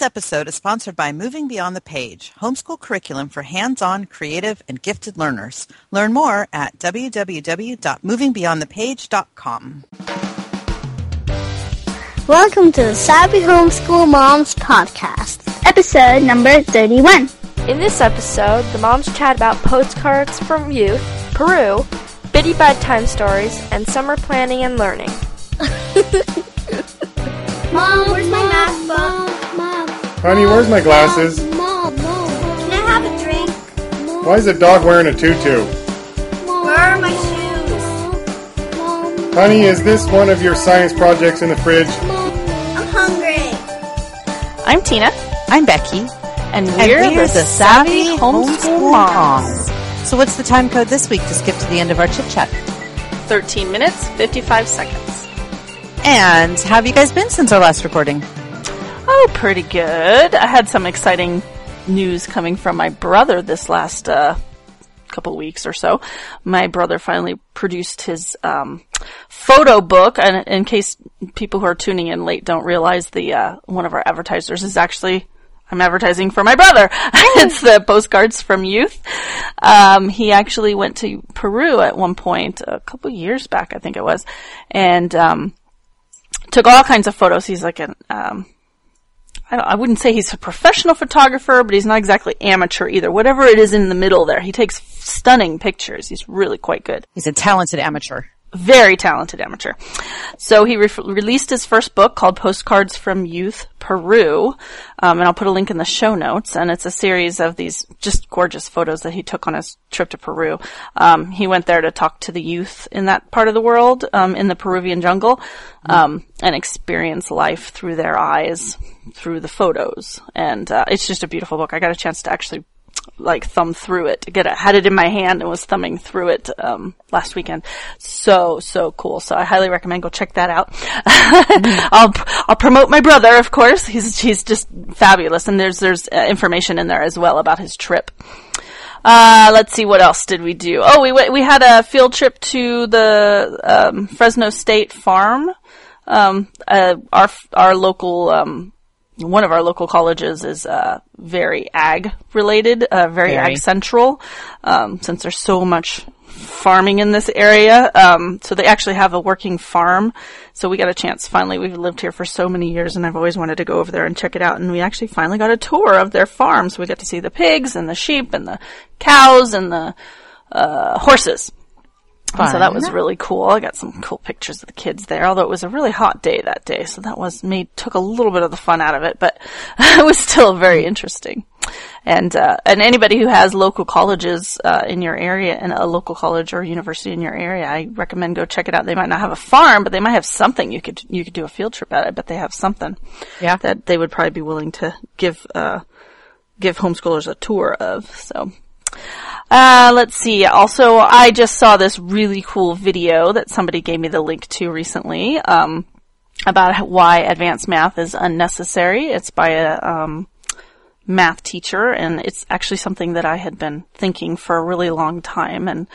This episode is sponsored by Moving Beyond the Page, homeschool curriculum for hands-on, creative, and gifted learners. Learn more at www.movingbeyondthepage.com. Welcome to the Savvy Homeschool Moms Podcast, episode number 31. In this episode, the moms chat about postcards from youth, Peru, bitty bedtime stories, and summer planning and learning. Mom, where's my math book? Mom, Honey, where's my glasses? Mom, Mom, can I have a drink? Why is a dog wearing a tutu? Where are my shoes? Honey, is this one of your science projects in the fridge? I'm hungry. I'm Tina. I'm Becky. And we're, and we're the, the, Savvy Homeschool Moms. So what's the time code this week to skip to the end of our chit chat? 13 minutes, 55 seconds. And how have you guys been since our last recording? Oh, pretty good. I had some exciting news coming from my brother this last uh, couple weeks or so. My brother finally produced his um, photo book, and in case people who are tuning in late don't realize, the uh, one of our advertisers is actually I'm advertising for my brother. it's the postcards from youth. Um, he actually went to Peru at one point, a couple years back, I think it was, and um, took all kinds of photos. He's like an, um, I, I, wouldn't say he's a professional photographer, but he's not exactly amateur either. Whatever it is in the middle there, he takes stunning pictures. He's really quite good. He's a talented amateur very talented amateur. So he re- released his first book called Postcards from Youth Peru, um, and I'll put a link in the show notes. And it's a series of these just gorgeous photos that he took on his trip to Peru. Um, he went there to talk to the youth in that part of the world, um, in the Peruvian jungle, um, and experience life through their eyes, through the photos. And uh, it's just a beautiful book. I got a chance to actually like thumb through it get it. Had it in my hand and was thumbing through it um, last weekend. So so cool. So I highly recommend go check that out. I'll I'll promote my brother, of course. He's he's just fabulous, and there's there's uh, information in there as well about his trip. Uh, let's see, what else did we do? Oh, we we had a field trip to the um, Fresno State Farm. Um, uh, our our local um, one of our local colleges is uh, very ag related, uh, very, very, ag central, um, since there's so much farming in this area. Um, so they actually have a working farm. So we got a chance finally. We've lived here for so many years, and I've always wanted to go over there and check it out. And we actually finally got a tour of their farm. So we got to see the pigs and the sheep and the cows and the uh, horses. Fun. So that was really cool. I got some cool pictures of the kids there, although it was a really hot day that day, so that was made took a little bit of the fun out of it, but it was still very interesting. And uh, and anybody who has local colleges uh, in your area and a local college or university in your area, I recommend go check it out. They might not have a farm, but they might have something you could you could do a field trip at. I bet they have something. Yeah. That they would probably be willing to give uh, give homeschoolers a tour of. So uh, let's see. Also, I just saw this really cool video that somebody gave me the link to recently, um, about why advanced math is unnecessary. It's by a, um, math teacher, and it's actually something that I had been thinking for a really long time, and,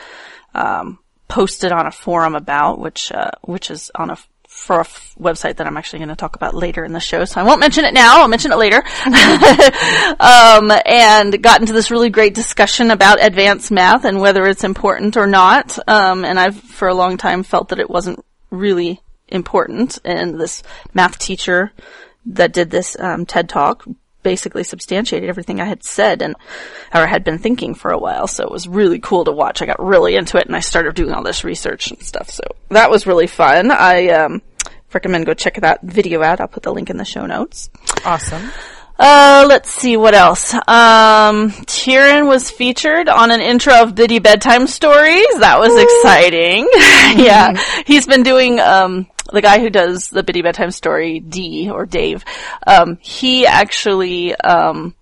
um, posted on a forum about, which, uh, which is on a for a f- website that I'm actually going to talk about later in the show, so I won't mention it now. I'll mention it later. um, and got into this really great discussion about advanced math and whether it's important or not. Um, and I've for a long time felt that it wasn't really important. And this math teacher that did this um, TED talk basically substantiated everything I had said and or had been thinking for a while. So it was really cool to watch. I got really into it and I started doing all this research and stuff. So that was really fun. I um, recommend go check that video out. I'll put the link in the show notes. Awesome. Uh, let's see what else. Um, Tyrion was featured on an intro of Bitty Bedtime Stories. That was Ooh. exciting. yeah, he's been doing um the guy who does the Bitty Bedtime Story, D or Dave. Um, he actually um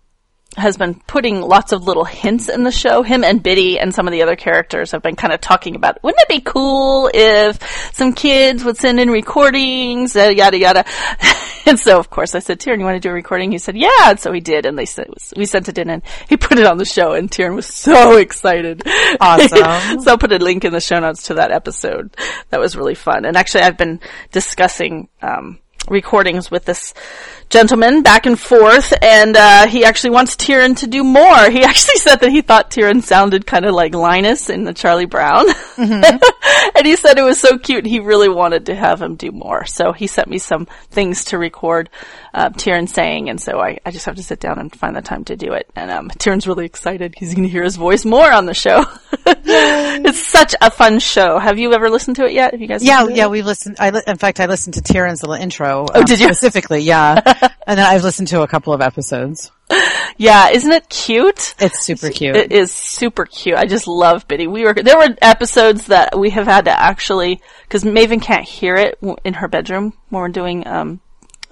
has been putting lots of little hints in the show. Him and Biddy and some of the other characters have been kind of talking about, wouldn't it be cool if some kids would send in recordings, uh, yada yada. and so of course I said, Tyrion, you want to do a recording? He said, yeah. And so he did. And they said, we sent it in and he put it on the show and Tyrion was so excited. Awesome. so I'll put a link in the show notes to that episode. That was really fun. And actually I've been discussing, um, recordings with this gentleman back and forth, and uh, he actually wants Tyrion to do more. He actually said that he thought Tyrion sounded kind of like Linus in the Charlie Brown, mm-hmm. and he said it was so cute. He really wanted to have him do more, so he sent me some things to record uh, Tyrion saying, and so I, I just have to sit down and find the time to do it. And um, Tyrion's really excited; he's going to hear his voice more on the show. it's such a fun show. Have you ever listened to it yet? Have you guys? Yeah, yeah, we've listened. I li- in fact, I listened to Tyrion's little intro. Oh, did you specifically? Yeah, and then I've listened to a couple of episodes. Yeah, isn't it cute? It's super cute. It is super cute. I just love Biddy. We were there were episodes that we have had to actually because Maven can't hear it in her bedroom when we're doing um,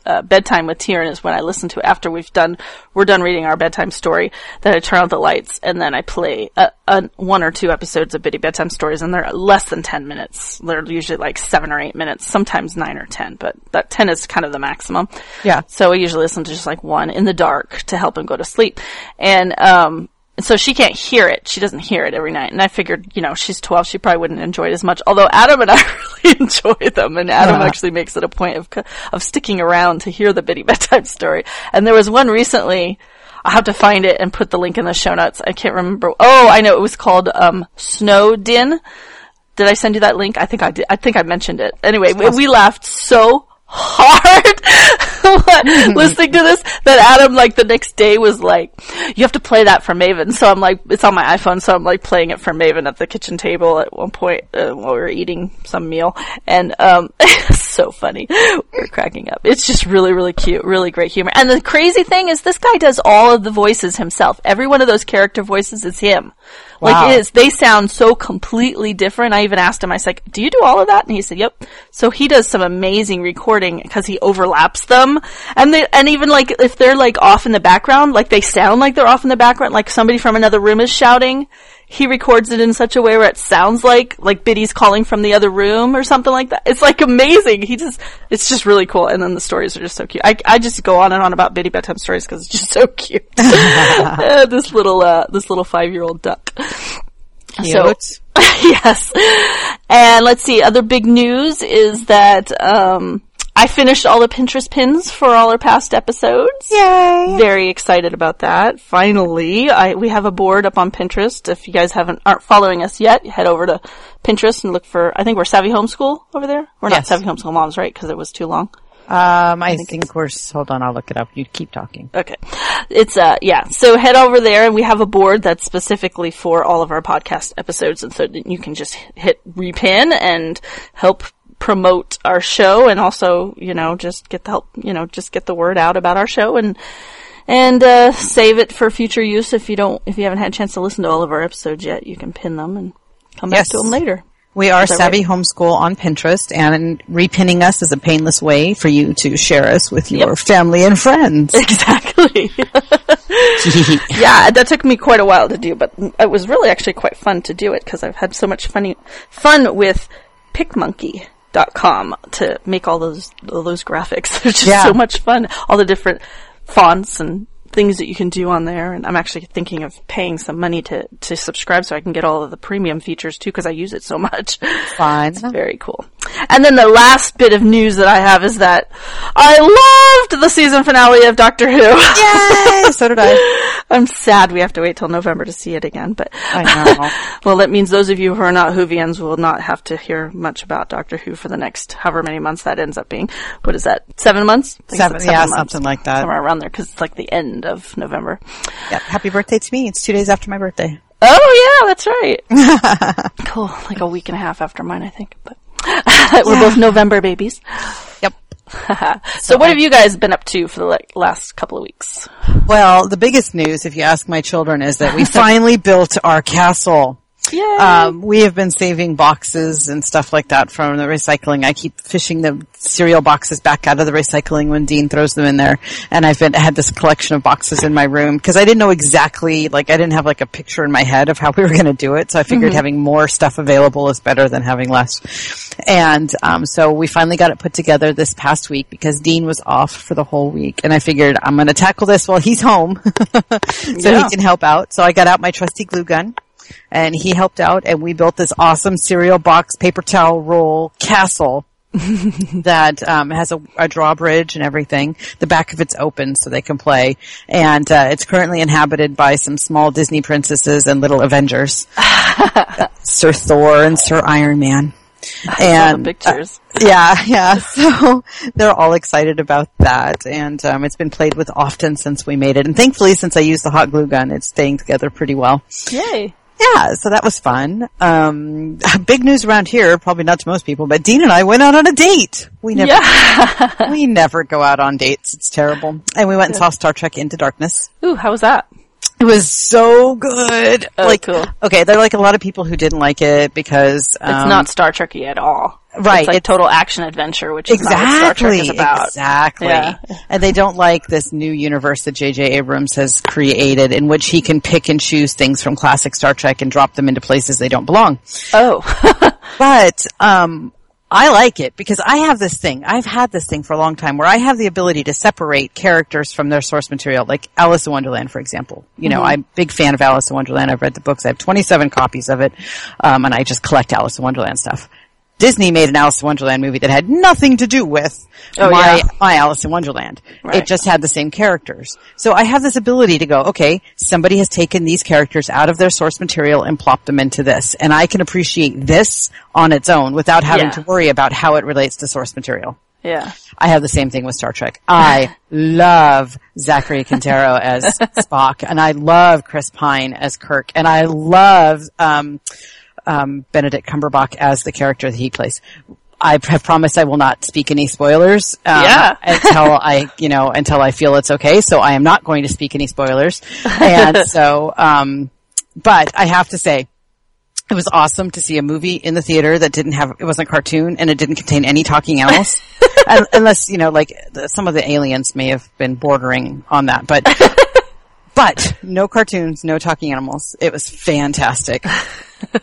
uh, bedtime with Tyrion is when I listen to it after we've done we're done reading our bedtime story. Then I turn out the lights and then I play a, a, one or two episodes of Biddy bedtime stories, and they're less than ten minutes. They're usually like seven or eight minutes, sometimes nine or ten, but that ten is kind of the maximum. Yeah. So I usually listen to just like one in the dark to help him go to sleep, and um, and so she can't hear it. She doesn't hear it every night. And I figured, you know, she's 12. She probably wouldn't enjoy it as much. Although Adam and I really enjoy them. And Adam uh-huh. actually makes it a point of, of sticking around to hear the Biddy bedtime story. And there was one recently. I'll have to find it and put the link in the show notes. I can't remember. Oh, I know. It was called, um, Snow Din. Did I send you that link? I think I did. I think I mentioned it. Anyway, we, we laughed so hard listening to this that Adam like the next day was like, you have to play that for Maven. So I'm like, it's on my iPhone. So I'm like playing it for Maven at the kitchen table at one point uh, while we were eating some meal. And, um, so funny. We're cracking up. It's just really, really cute. Really great humor. And the crazy thing is this guy does all of the voices himself. Every one of those character voices is him. Wow. Like it is, they sound so completely different. I even asked him, I was like, do you do all of that? And he said, yep. So he does some amazing recording because he overlaps them. And they, and even like, if they're like off in the background, like they sound like they're off in the background, like somebody from another room is shouting, he records it in such a way where it sounds like like Biddy's calling from the other room or something like that. It's like amazing. He just it's just really cool. And then the stories are just so cute. I I just go on and on about Biddy bedtime stories because it's just so cute. uh, this little uh this little five year old duck. Cute. So, yes. And let's see. Other big news is that um I finished all the Pinterest pins for all our past episodes. Yay! Very excited about that. Finally, I, we have a board up on Pinterest. If you guys haven't, aren't following us yet, head over to Pinterest and look for, I think we're Savvy Homeschool over there. We're yes. not Savvy Homeschool Moms, right? Cause it was too long. Um, I, I think, think we're, hold on, I'll look it up. You keep talking. Okay. It's, uh, yeah. So head over there and we have a board that's specifically for all of our podcast episodes and so you can just hit repin and help promote our show and also, you know, just get the help, you know, just get the word out about our show and, and, uh, save it for future use if you don't, if you haven't had a chance to listen to all of our episodes yet, you can pin them and come back to them later. We are Savvy right? Homeschool on Pinterest, and repinning us is a painless way for you to share us with your yep. family and friends. Exactly. yeah, that took me quite a while to do, but it was really actually quite fun to do it because I've had so much funny fun with PicMonkey dot com to make all those all those graphics. They're just yeah. so much fun. All the different fonts and things that you can do on there. And I'm actually thinking of paying some money to, to subscribe so I can get all of the premium features too because I use it so much. Fine. it's very cool. And then the last bit of news that I have is that I loved the season finale of Doctor Who. Yay! so did I. I'm sad we have to wait till November to see it again, but I know. well, that means those of you who are not Whovians will not have to hear much about Doctor Who for the next however many months that ends up being. What is that? Seven months? Seven, seven, yeah, months, something like that. Somewhere around there because it's like the end of November. Yep. Happy birthday to me. It's two days after my birthday. Oh yeah, that's right. cool. Like a week and a half after mine, I think. But we're both November babies. So, so, what have you guys been up to for the like, last couple of weeks? Well, the biggest news, if you ask my children, is that we finally built our castle. Um, we have been saving boxes and stuff like that from the recycling. I keep fishing the cereal boxes back out of the recycling when Dean throws them in there. And I've been, had this collection of boxes in my room because I didn't know exactly, like I didn't have like a picture in my head of how we were going to do it. So I figured mm-hmm. having more stuff available is better than having less. And, um, so we finally got it put together this past week because Dean was off for the whole week. And I figured I'm going to tackle this while he's home so yeah. he can help out. So I got out my trusty glue gun and he helped out and we built this awesome cereal box paper towel roll castle that um, has a, a drawbridge and everything. The back of it's open so they can play, and uh, it's currently inhabited by some small Disney princesses and little Avengers, Sir Thor and Sir Iron Man. saw And the pictures. yeah, yeah. So they're all excited about that, and um, it's been played with often since we made it. And thankfully, since I used the hot glue gun, it's staying together pretty well. Yay. Yeah, so that was fun. Um, big news around here, probably not to most people, but Dean and I went out on a date. We never, Yeah. we never go out on dates. It's terrible. And we went and saw Star Trek Into Darkness. Ooh, how was that? It was so good. Oh, like, cool. okay, there are like a lot of people who didn't like it because It's um, not Star Trekky at all. Right. It's like it's- total action adventure, which is not what Star Trek Exactly. is about. Exactly. Yeah. And they don't like this new universe that J.J. Abrams has created in which he can pick and choose things from classic Star Trek and drop them into places they don't belong. Oh. But, um, I like it because I have this thing. I've had this thing for a long time where I have the ability to separate characters from their source material, like Alice in Wonderland, for example. You know, I'm a big fan of Alice in Wonderland. I've read the books. I have 27 copies of it. Um, and I just collect Alice in Wonderland stuff. Disney made an Alice in Wonderland movie that had nothing to do with Oh, my, yeah. my Alice in Wonderland. Right. It just had the same characters. So I have this ability to go, okay, somebody has taken these characters out of their source material and plopped them into this. And I can appreciate this on its own without having Yeah. to worry about how it relates to source material. yeah. I have the same thing with Star Trek. I love Zachary Quinto as Spock, and I love Chris Pine as Kirk, and I love um, um, Benedict Cumberbatch as the character that he plays. I have promised I will not speak any spoilers um, Yeah. until I, you know, until I feel it's okay. So I am not going to speak any spoilers, and so, um, but I have to say, it was awesome to see a movie in the theater that didn't have, it wasn't a cartoon and it didn't contain any talking animals. Unless, you know, like some of the aliens may have been bordering on that, but, but no cartoons, no talking animals. It was fantastic.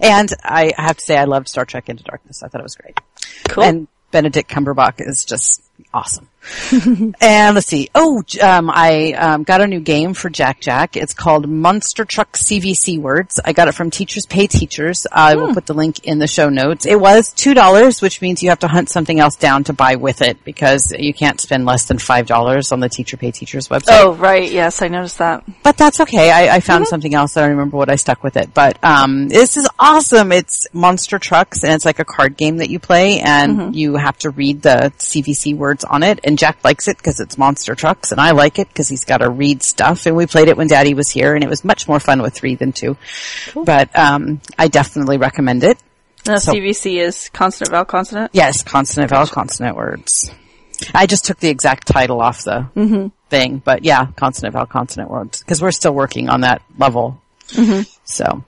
and I have to say I loved Star Trek Into Darkness. I thought it was great. Cool. And Benedict Cumberbatch is just awesome. and let's see. Oh, um, I um, got a new game for Jack Jack. It's called Monster Truck CVC Words. I got it from Teachers Pay Teachers. I will put the link in the show notes. It was two dollars, which means you have to hunt something else down to buy with it because you can't spend less than five dollars on the Teacher Pay Teachers website Oh, right. Yes, I noticed that. but that's okay. I, I found something else. I don't remember what I stuck with it, but um, this is awesome. It's Monster Trucks, and it's like a card game that you play, and you have to read the CVC words on it. And Jack likes it because it's Monster Trucks, and I like it because he's got to read stuff. And we played it when Daddy was here, and it was much more fun with three than two. But um, I definitely recommend it. No, So- CVC is consonant vowel consonant. Yes, consonant vowel consonant words. I just took the exact title off the mm-hmm. thing, but yeah, consonant vowel consonant words because we're still working on that level. Mm-hmm. So,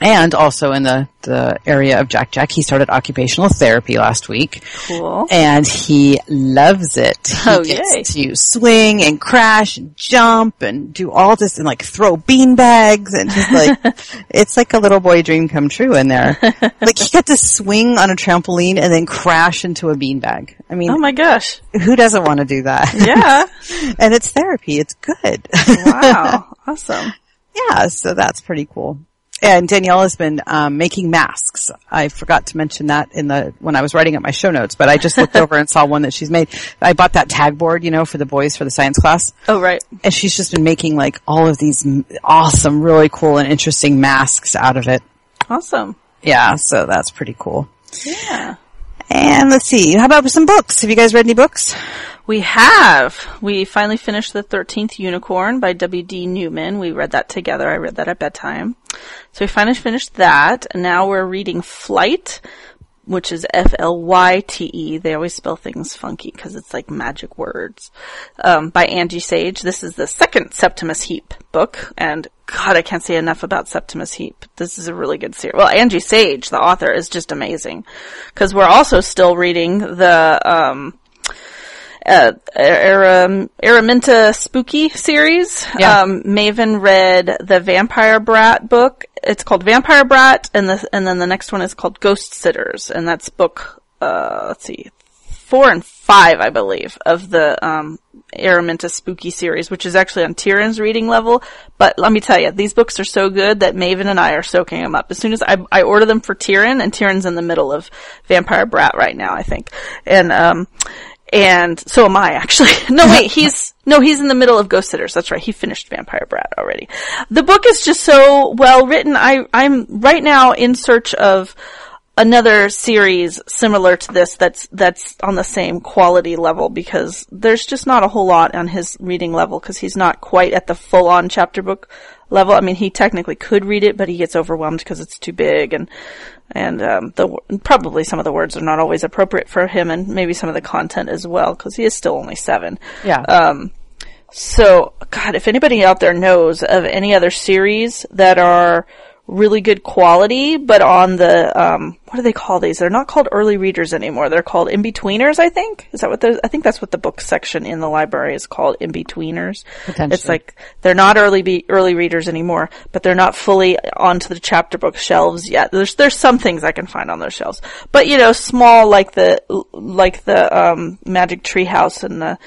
and also in the the area of Jack Jack, he started occupational therapy last week, Cool. and he loves it. He Oh, gets to swing and crash and jump and do all this and like throw bean bags and just like it's like a little boy dream come true in there. like he got to swing on a trampoline and then crash into a bean bag. I mean, Oh my gosh. who doesn't want to do that? Yeah. and it's therapy. It's good. wow. Awesome. yeah, so that's pretty cool. And Danielle has been um, making masks. I forgot to mention that in the when I was writing up my show notes, but I just looked over and saw one that she's made. I bought that tag board, you know, for the boys for the science class, Oh, right. and she's just been making like all of these awesome, really cool and interesting masks out of it. Awesome. Yeah, so that's pretty cool. Yeah. And let's see, how about some books? Have you guys read any books? We have. We finally finished The 13th Unicorn by W.D. Newman. We read that together. I read that at bedtime. So we finally finished that. And now we're reading Flyte, which is F-L-Y-T-E. They always spell things funky because it's like magic words. Um, by Angie Sage. This is the second Septimus Heap book. And God, I can't say enough about Septimus Heap. This is a really good series. Well, Angie Sage, the author, is just amazing. Because we're also still reading the, um, uh, Aram- Araminta Spooky series. Yeah. Um, Maven read the Vampire Brat book. It's called Vampire Brat, and the and then the next one is called Ghost Sitters, and that's book uh, let's see, four and five, I believe, of the um, Araminta Spooky series, which is actually on Tyrion's reading level. But let me tell you, these books are so good that Maven and I are soaking them up. As soon as I, I order them for Tyrion, and Tyrion's in the middle of Vampire Brat right now, I think. And, um, and so am I actually. no, wait, he's, no, he's in the middle of Ghost Sitters. That's right. He finished Vampire Brat already. The book is just so well written. I, I'm right now in search of another series similar to this that's, that's on the same quality level because there's just not a whole lot on his reading level because he's not quite at the full on chapter book level. I mean, he technically could read it, but he gets overwhelmed because it's too big and and um, the probably some of the words are not always appropriate for him, and maybe some of the content as well, because he is still only seven. Yeah. Um, so, God, if anybody out there knows of any other series that are really good quality, but on the um, what do they call these? They're not called early readers anymore. They're called in betweeners. I think is that what the I think that's what the book section in the library is called in betweeners. It's like they're not early be- early readers anymore, but they're not fully onto the chapter book shelves yet. There's there's some things I can find on those shelves, but you know, small like the like the um, Magic Tree House and the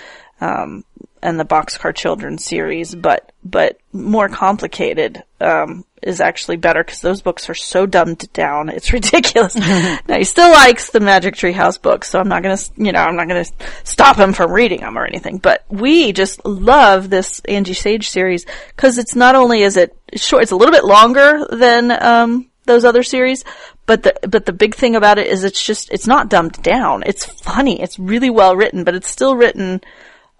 um, and the Boxcar Children series, but but more complicated um, is actually better because those books are so dumbed down. It's ridiculous. now he still likes the Magic Tree House books, so I'm not gonna you know I'm not gonna stop him from reading them or anything. But we just love this Angie Sage series because it's not only is it short, it's a little bit longer than um, those other series, but the but the big thing about it is it's just it's not dumbed down. It's funny. It's really well written, but it's still written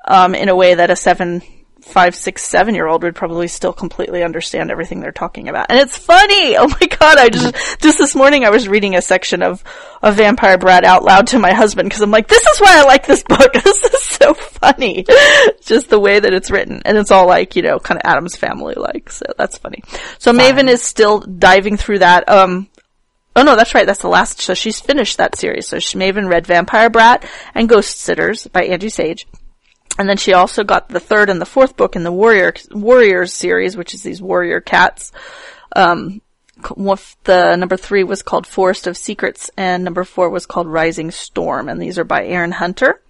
um, in a way that a seven, five, six, seven year old would probably still completely understand everything they're talking about. And it's funny! Oh my god, I just, just this morning I was reading a section of, of Vampire Brat out loud to my husband because I'm like, this is why I like this book. this is so funny. just the way that it's written. And it's all like, you know, kind of Addams Family like, so that's funny. So Maven is still diving through that. Um, Oh no, that's right. That's the last. So she's finished that series. So she Maven read Vampire Brat and Ghost Sitters by Angie Sage. And then she also got the third and the fourth book in the Warrior Warriors series, which is these warrior cats. Um, the number three was called Forest of Secrets, and number four was called Rising Storm, and these are by Erin Hunter.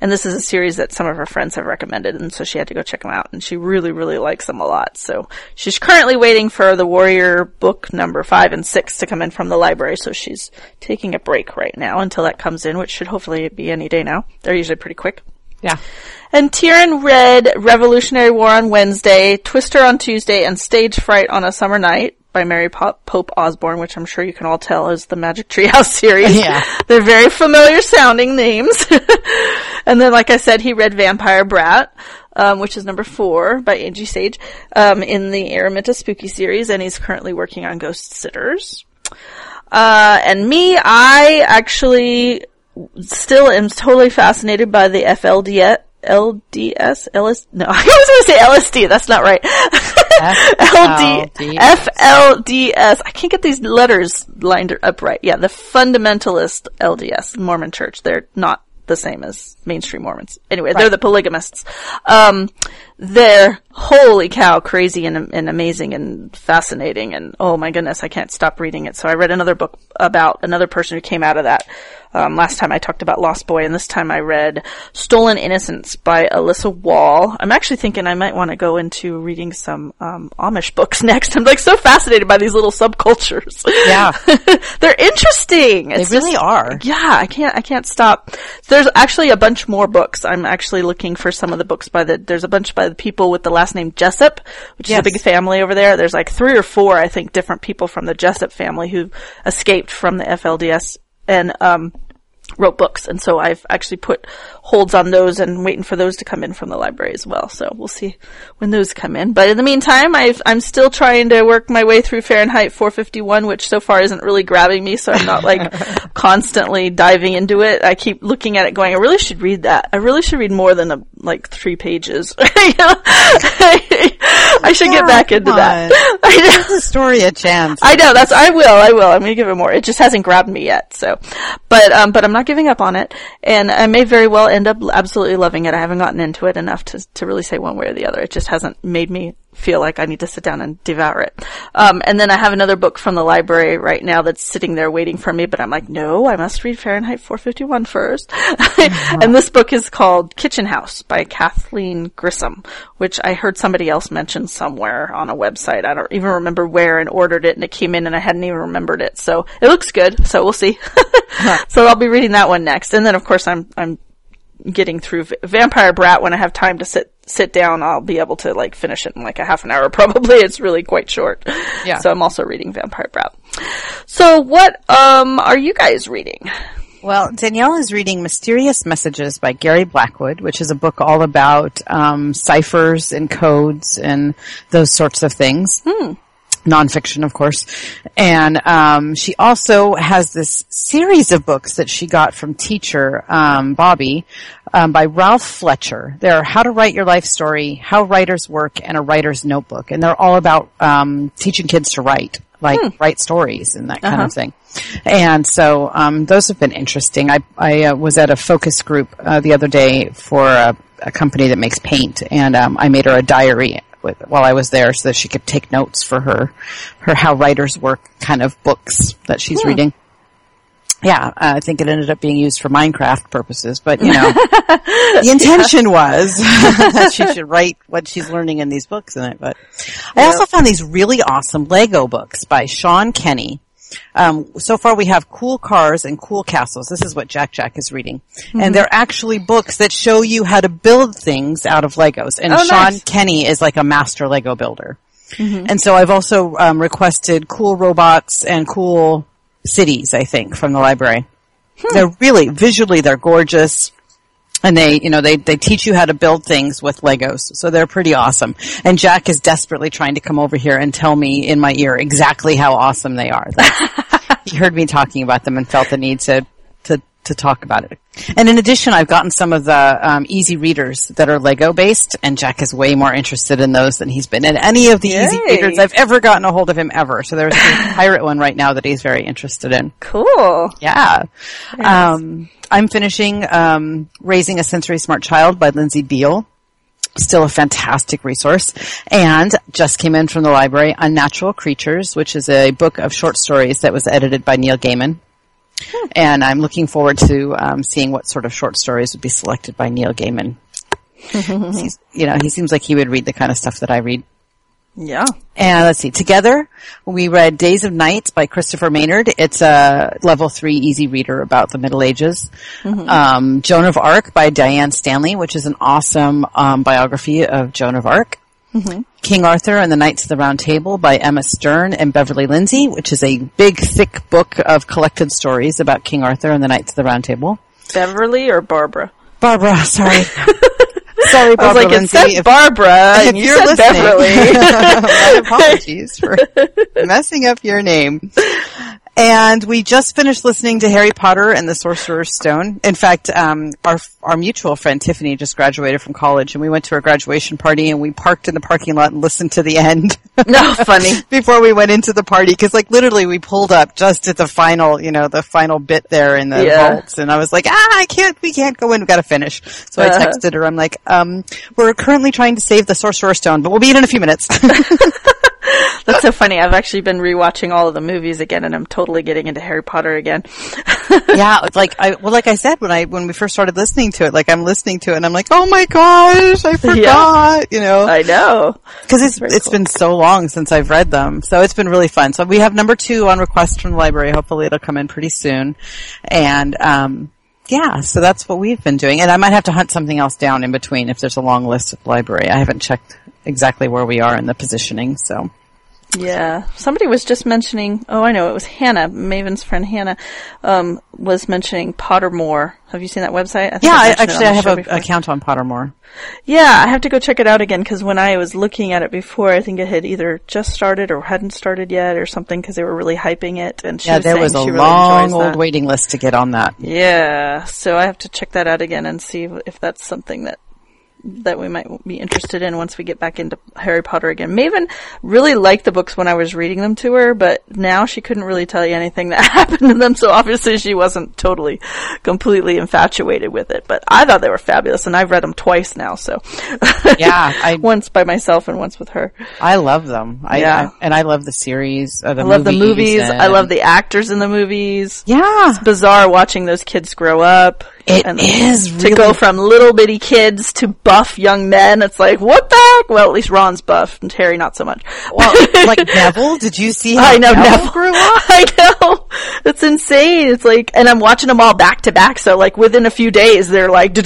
And this is a series that some of her friends have recommended, and so she had to go check them out, and she really, really likes them a lot. So she's currently waiting for the Warrior book number five and six to come in from the library, so she's taking a break right now until that comes in, which should hopefully be any day now. They're usually pretty quick. Yeah. And Tyrion read Revolutionary War on Wednesday, Twister on Tuesday, and Stage Fright on a Summer Night by Mary Pope Osborne, which I'm sure you can all tell is the Magic Treehouse series. Yeah. They're very familiar sounding names. and then, like I said, he read Vampire Brat, um, which is number four by Angie Sage, um, in the Araminta Spooky series, and he's currently working on Ghost Sitters. Uh, and me, I actually still am totally fascinated by the FLDS, LDS, LS, no, I was going to say LSD, that's not right. LD, FLDS, I can't get these letters lined up right. Yeah, the fundamentalist LDS, Mormon church, they're not the same as mainstream Mormons. Anyway, right. they're the polygamists. Um, they're holy cow crazy and, and amazing and fascinating and oh my goodness, I can't stop reading it. So I read another book about another person who came out of that um, last time I talked about Lost Boy, and this time I read Stolen Innocence by Elissa Wall. I'm actually thinking I might want to go into reading some um, Amish books next. I'm like so fascinated by these little subcultures. Yeah, they're interesting. It's they really just, are. Yeah, I can't. I can't stop. There's actually a bunch more books. I'm actually looking for some of the books by the. There's a bunch by the people with the last name Jessop, which yes. is a big family over there. There's like three or four, I think, different people from the Jessop family who escaped from the FLDS and um, wrote books, and so I've actually put holds on those and waiting for those to come in from the library as well. So we'll see when those come in. But in the meantime, i am still trying to work my way through Fahrenheit 451, which so far isn't really grabbing me. So I'm not like constantly diving into it. I keep looking at it, going, I really should read that. I really should read more than a, like three pages. I should get back into come that. I know. Give the story a chance. I know that's I will I will I'm gonna give it more. It just hasn't grabbed me yet. So, but um, but I'm not giving up on it, and I may very well end up absolutely loving it. I haven't gotten into it enough to to really say one way or the other. It just hasn't made me feel like I need to sit down and devour it. Um, and then I have another book from the library right now that's sitting there waiting for me, but I'm like, no, I must read Fahrenheit 451 first. and this book is called Kitchen House by Kathleen Grissom, which I heard somebody else mention somewhere on a website. I don't even remember where and ordered it and it came in and I hadn't even remembered it. So it looks good. So we'll see. so I'll be reading that one next. And then of course I'm, I'm getting through V- Vampire Brat when I have time to sit sit down. I'll be able to like finish it in like a half an hour. Probably it's really quite short. Yeah. So I'm also reading Vampire Brat. So what um are you guys reading? Well, Danielle is reading Mysterious Messages by Gary Blackwood, which is a book all about um, ciphers and codes and those sorts of things. Nonfiction, of course. And um, she also has this series of books that she got from teacher um, Bobby um, by Ralph Fletcher. They're How to Write Your Life Story, How Writers Work, and a Writer's Notebook. And they're all about um, teaching kids to write, like write stories and that kind of thing. And so um, those have been interesting. I, I uh, was at a focus group uh, the other day for a, a company that makes paint, and um, I made her a diary while I was there so that she could take notes for her her how writers work kind of books that she's reading. Yeah, uh, I think it ended up being used for Minecraft purposes, but you know, the intention was that she should write what she's learning in these books in it. But I also found these really awesome Lego books by Sean Kenney. Um, so far we have cool cars and cool castles. This is what Jack Jack is reading. And they're actually books that show you how to build things out of Legos. And Oh, Sean nice. Kenney is like a master Lego builder. And so I've also um, requested cool robots and cool cities, I think, from the library. They're really, visually, they're gorgeous. And they, you know, they, they teach you how to build things with Legos. So they're pretty awesome. And Jack is desperately trying to come over here and tell me in my ear exactly how awesome they are. He heard me talking about them and felt the need to, to, to talk about it. And in addition, I've gotten some of the um, easy readers that are Lego based, and Jack is way more interested in those than he's been in any of the easy readers I've ever gotten a hold of him ever. So there's a pirate one right now that he's very interested in. Cool. Yeah. Um, I'm finishing um, Raising a Sensory Smart Child by Lindsey Biel. Still a fantastic resource. And just came in from the library, Unnatural Creatures, which is a book of short stories that was edited by Neil Gaiman. And I'm looking forward to um, seeing what sort of short stories would be selected by Neil Gaiman. He's, you know, he seems like he would read the kind of stuff that I read. Yeah. And let's see, together we read Days of Knights by Christopher Maynard. It's a level three easy reader about the Middle Ages. Um, Joan of Arc by Diane Stanley, which is an awesome um, biography of Joan of Arc. Mm-hmm. King Arthur and the Knights of the Round Table by Emma Stern and Beverly Lindsay, which is a big, thick book of collected stories about King Arthur and the Knights of the Round Table. Beverly or Barbara? Barbara, sorry. sorry, I was Barbara like, it Lindsay. said if- Barbara, and if you you're listening. Beverly. My apologies for messing up your name. And we just finished listening to Harry Potter and the Sorcerer's Stone. In fact, um, our our mutual friend Tiffany just graduated from college, and we went to her graduation party, and we parked in the parking lot and listened to the end. no, funny. Before we went into the party, because like literally we pulled up just at the final, you know, the final bit there in the Yeah. vaults, and I was like, ah, I can't, we can't go in, We've gotta finish. So I Uh-huh. texted her, I'm like, um, we're currently trying to save the Sorcerer's Stone, but we'll be in in a few minutes. That's so funny. I've actually been rewatching all of the movies again, and I'm totally getting into Harry Potter again. yeah, like I well, like I said when I when we first started listening to it, like I'm listening to it and I'm like, oh my gosh, I forgot, you know, I know. because it's it's cool. been so long since I've read them, so it's been really fun. So we have number two on request from the library. Hopefully, it'll come in pretty soon, and um. Yeah, so that's what we've been doing. And I might have to hunt something else down in between if there's a long list of the library. I haven't checked exactly where we are in the positioning, so. Yeah. Somebody was just mentioning, oh, I know, it was Hannah, Maven's friend Hannah, um, was mentioning Pottermore. Have you seen that website? I think Yeah, I, actually I have an account on Pottermore. Yeah, I have to go check it out again because when I was looking at it before, I think it had either just started or hadn't started yet or something because they were really hyping it. And she Yeah, was there was a really long old that. waiting list to get on that. Yeah, so I have to check that out again and see if that's something that that we might be interested in once we get back into Harry Potter again. Maven really liked the books when I was reading them to her, but now she couldn't really tell you anything that happened in them, so obviously she wasn't totally, completely infatuated with it. But I thought they were fabulous, and I've read them twice now, so. Yeah, I- once by myself and once with her. I love them. I, Yeah. I- and I love the series. Uh, the I love the movies. I love the actors in the movies. Yeah, It's bizarre watching those kids grow up. It and is to go from little bitty kids to buff young men. It's like what the heck? Well, at least Ron's buff and Harry not so much. well, like Neville. Did you see how I know Neville, Neville grew up? I know. It's insane. It's like, and I'm watching them all back to back. So like within a few days, they're like, Yeah,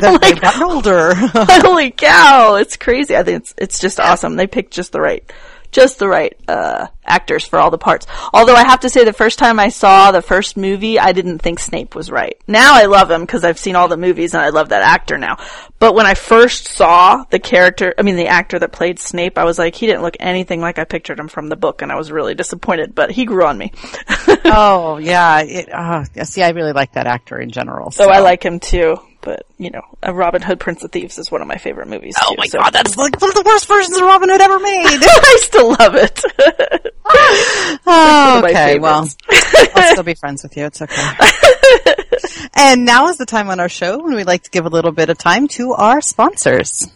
they've like, older. holy cow! It's crazy. I think it's it's just awesome. They picked just the right, just the right uh, actors for all the parts. Although I have to say, the first time I saw the first movie, I didn't think Snape was right. Now I love him because I've seen all the movies and I love that actor now. But when I first saw the character, I mean the actor that played Snape, I was like, he didn't look anything like I pictured him from the book, and I was really disappointed. But he grew on me. oh yeah, it, uh, yeah, see, I really like that actor in general. So I like him too. But you know, uh, Robin Hood, Prince of Thieves is one of my favorite movies. Oh too, my so- god, that's like one of the worst versions of Robin Hood ever made. I still love it. oh, okay, well. I'll still be friends with you. It's okay. and now is the time on our show when we like to give a little bit of time to our sponsors.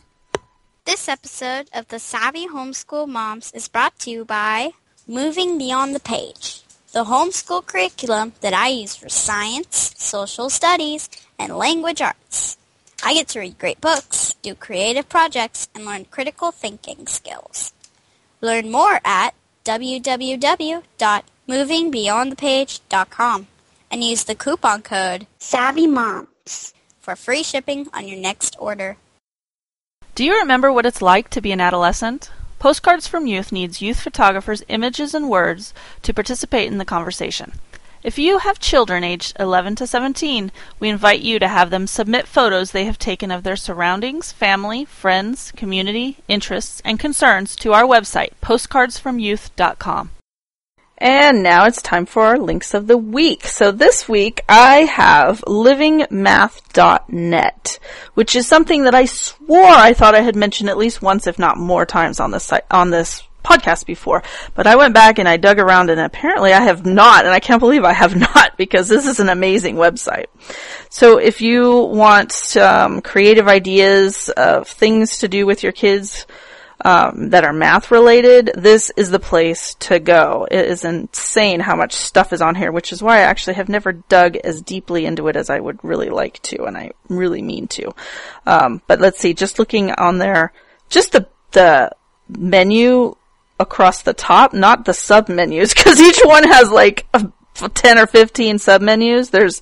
This episode of the Savvy Homeschool Moms is brought to you by Moving Beyond the Page, the homeschool curriculum that I use for science, social studies, and language arts. I get to read great books, do creative projects, and learn critical thinking skills. Learn more at www.movingbeyondthepage.com and use the coupon code SAVVYMOMS for free shipping on your next order. Do you remember what it's like to be an adolescent? Postcards from Youth needs youth photographers' images and words to participate in the conversation. If you have children aged 11 to 17, we invite you to have them submit photos they have taken of their surroundings, family, friends, community, interests, and concerns to our website, postcardsfromyouth.com. And now it's time for our links of the week. So this week I have livingmath.net, which is something that I swore I thought I had mentioned at least once, if not more times on this site, on this podcast before. But I went back and I dug around and apparently I have not, and I can't believe I have not because this is an amazing website. So if you want um, creative ideas of things to do with your kids, um, that are math related, this is the place to go. It is insane how much stuff is on here, which is why I actually have never dug as deeply into it as I would really like to, and I really mean to. Um, but let's see, just looking on there, just the the menu across the top, not the sub menus, because each one has like a, 10 or 15 sub menus. There's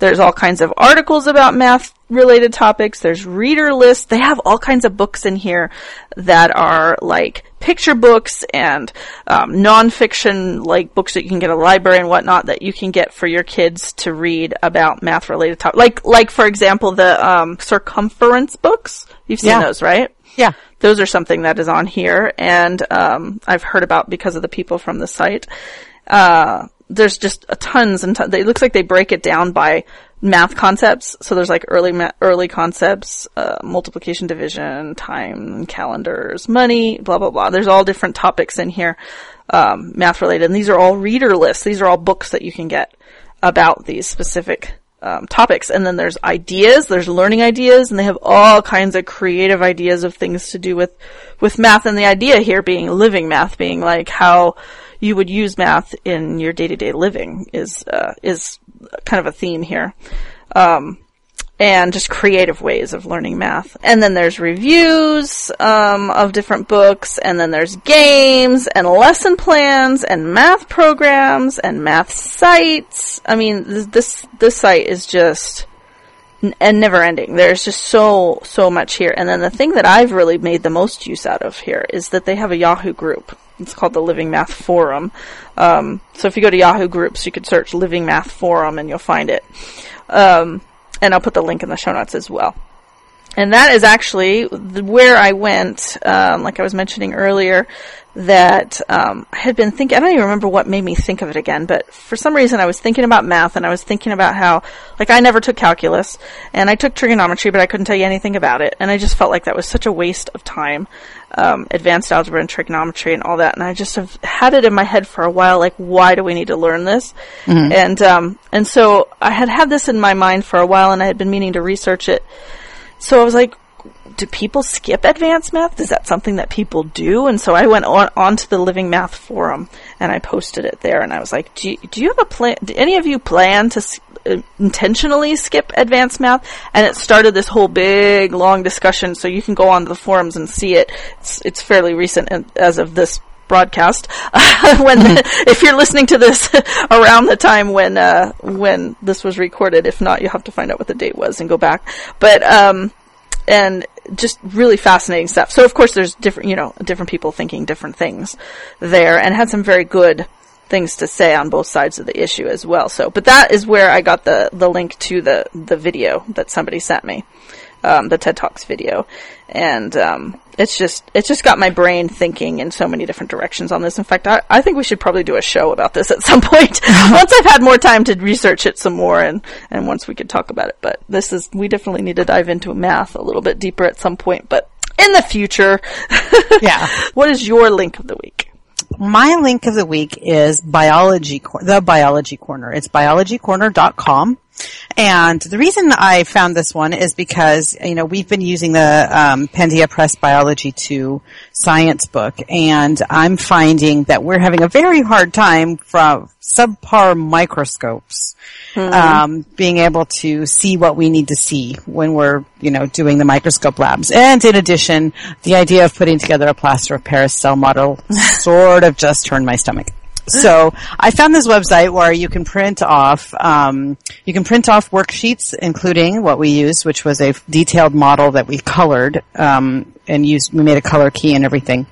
there's all kinds of articles about math related topics. There's reader lists. They have all kinds of books in here that are like picture books and um, nonfiction, like books that you can get at a library and whatnot that you can get for your kids to read about math related topics. Like, like for example, the um, Sir Cumference books. You've seen Yeah. those, right? Yeah. those are something that is on here and um, I've heard about because of the people from the site. Uh, there's just a tons and tons. It looks like they break it down by math concepts. So there's like early ma- early concepts, uh, multiplication, division, time, calendars, money, blah blah blah. There's all different topics in here, um, math related, and these are all reader lists. These are all books that you can get about these specific um, topics. And then there's ideas, there's learning ideas, and they have all kinds of creative ideas of things to do with, with math. And the idea here being living math, being like how you would use math in your day to day living is, uh, is kind of a theme here. Um, and just creative ways of learning math. And then there's reviews um, of different books, and then there's games and lesson plans and math programs and math sites. I mean, this this site is just and never ending. There's just so so much here. And then the thing that I've really made the most use out of here is that they have a Yahoo group. It's called the Living Math Forum. Um, so if you go to Yahoo groups, you could search Living Math Forum and you'll find it. Um, and I'll put the link in the show notes as well. and that is actually where I went, um, like I was mentioning earlier, that um, I had been thinking, I don't even remember what made me think of it again, but for some reason I was thinking about math and I was thinking about how, like, I never took calculus and I took trigonometry, but I couldn't tell you anything about it. And I just felt like that was such a waste of time, um, advanced algebra and trigonometry and all that. And I just have had it in my head for a while, like, why do we need to learn this? And, um, and so I had had this in my mind for a while and I had been meaning to research it. So I was like, do people skip advanced math? Is that something that people do? And so I went on onto the Living Math forum and I posted it there. And I was like, do you, do you have a plan? Do any of you plan to s- uh, intentionally skip advanced math? And it started this whole big long discussion. So you can go on the forums and see it. It's, it's fairly recent and- as of this broadcast when if you're listening to this around the time when uh when this was recorded if not you'll have to find out what the date was and go back but um and just really fascinating stuff. So of course there's different, you know, different people thinking different things there and had some very good things to say on both sides of the issue as well. So, but that is where I got the, the link to the, the video that somebody sent me. Um, the TED Talks video. And, um, it's just, it's just got my brain thinking in so many different directions on this. In fact, I, I think we should probably do a show about this at some point. once I've had more time to research it some more and, and once we could talk about it. But this is, we definitely need to dive into math a little bit deeper at some point, but in the future. Yeah. what is your link of the week? My link of the week is biology, the biology corner. It's biologycorner.com. And the reason I found this one is because, you know, we've been using the um, Pandia Press Biology 2 science book, and I'm finding that we're having a very hard time from subpar microscopes um, being able to see what we need to see when we're, you know, doing the microscope labs. And in addition, the idea of putting together a plaster of Paris cell model sort of just turned my stomach. So I found this website where you can print off, um, you can print off worksheets, including what we used, which was a detailed model that we colored um, and used. We made a color key and everything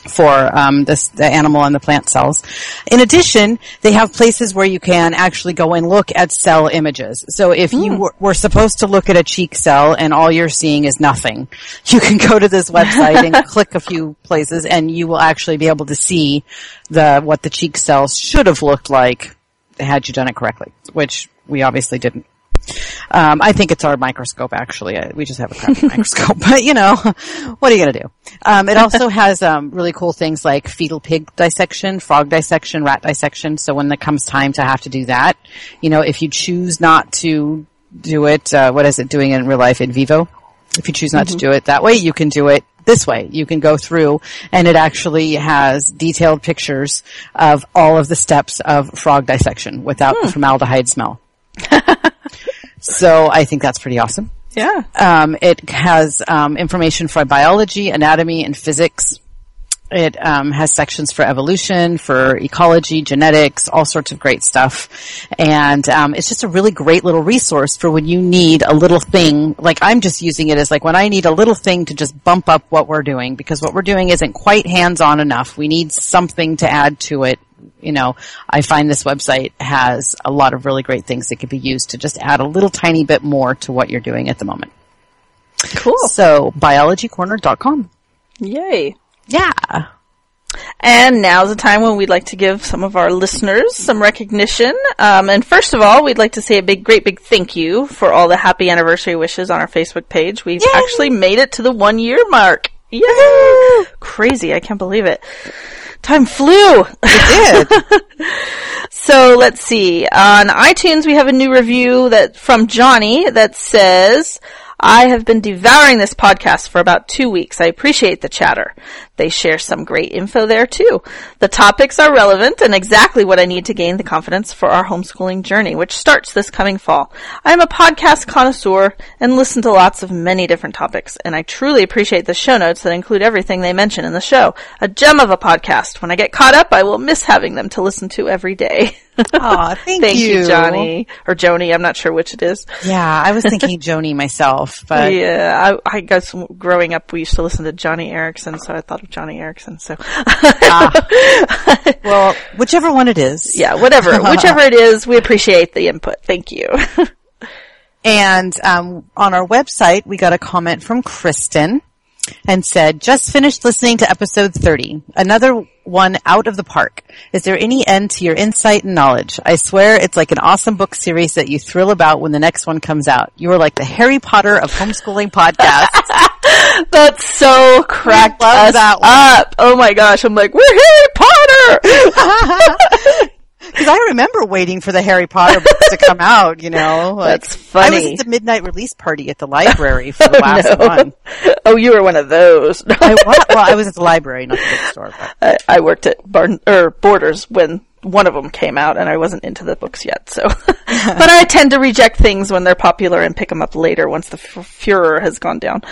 for um, this, the animal and the plant cells. In addition, they have places where you can actually go and look at cell images. So if you were, were supposed to look at a cheek cell and all you're seeing is nothing, you can go to this website and click a few places and you will actually be able to see the what the cheek cells should have looked like had you done it correctly, which we obviously didn't. Um, I think it's our microscope actually. I, we just have a crappy microscope, but you know, what are you gonna do? Um, it also has um, really cool things like fetal pig dissection, frog dissection, rat dissection. So when it comes time to have to do that, you know, if you choose not to do it, uh, what is it doing in real life in vivo? If you choose not to do it that way, you can do it this way. You can go through and it actually has detailed pictures of all of the steps of frog dissection without the formaldehyde smell. So I think that's pretty awesome. Yeah. Um, it has um, information for biology, anatomy, and physics. It um, has sections for evolution, for ecology, genetics, all sorts of great stuff, and um, it's just a really great little resource for when you need a little thing. Like I'm just using it as like when I need a little thing to just bump up what we're doing because what we're doing isn't quite hands-on enough. We need something to add to it. You know, I find this website has a lot of really great things that could be used to just add a little tiny bit more to what you're doing at the moment. Cool. So, biologycorner.com. Yay. Yeah. And now's the time when we'd like to give some of our listeners some recognition. Um, and first of all, we'd like to say a big, great big thank you for all the happy anniversary wishes on our Facebook page. We've actually made it to the one year mark. Yay! Crazy. I can't believe it. Time flew. It did. So let's see. On iTunes, we have a new review that from Johnny that says, I have been devouring this podcast for about two weeks. I appreciate the chatter. They share some great info there too. The topics are relevant and exactly what I need to gain the confidence for our homeschooling journey, which starts this coming fall. I am a podcast connoisseur and listen to lots of many different topics, and I truly appreciate the show notes that include everything they mention in the show. A gem of a podcast. When I get caught up, I will miss having them to listen to every day. Aw, thank Thank you, you. Johnny. Or Joni, I'm not sure which it is. Yeah, I was thinking Joni myself, but yeah, I, I guess growing up we used to listen to Joni Eareckson, so I thought of Joni Eareckson. So, well, whichever one it is. yeah, whatever, whichever it is, we appreciate the input. Thank you. And um, on our website, we got a comment from Kristen and said, just finished listening to episode 30. Another one out of the park. Is there any end to your insight and knowledge? I swear it's like an awesome book series that you thrill about when the next one comes out. You are like the Harry Potter of homeschooling podcasts. That's so cracked us up. Oh my gosh, I'm like, we're Harry Potter! Because I remember waiting for the Harry Potter books to come out, you know. Like, That's funny. I was at the midnight release party at the library for the oh, last no. one. oh, you were one of those. I, wa- well, I was at the library, not the bookstore. But. I, I worked at Barn or Borders when one of them came out, and I wasn't into the books yet. So, but I tend to reject things when they're popular and pick them up later once the f- furor has gone down.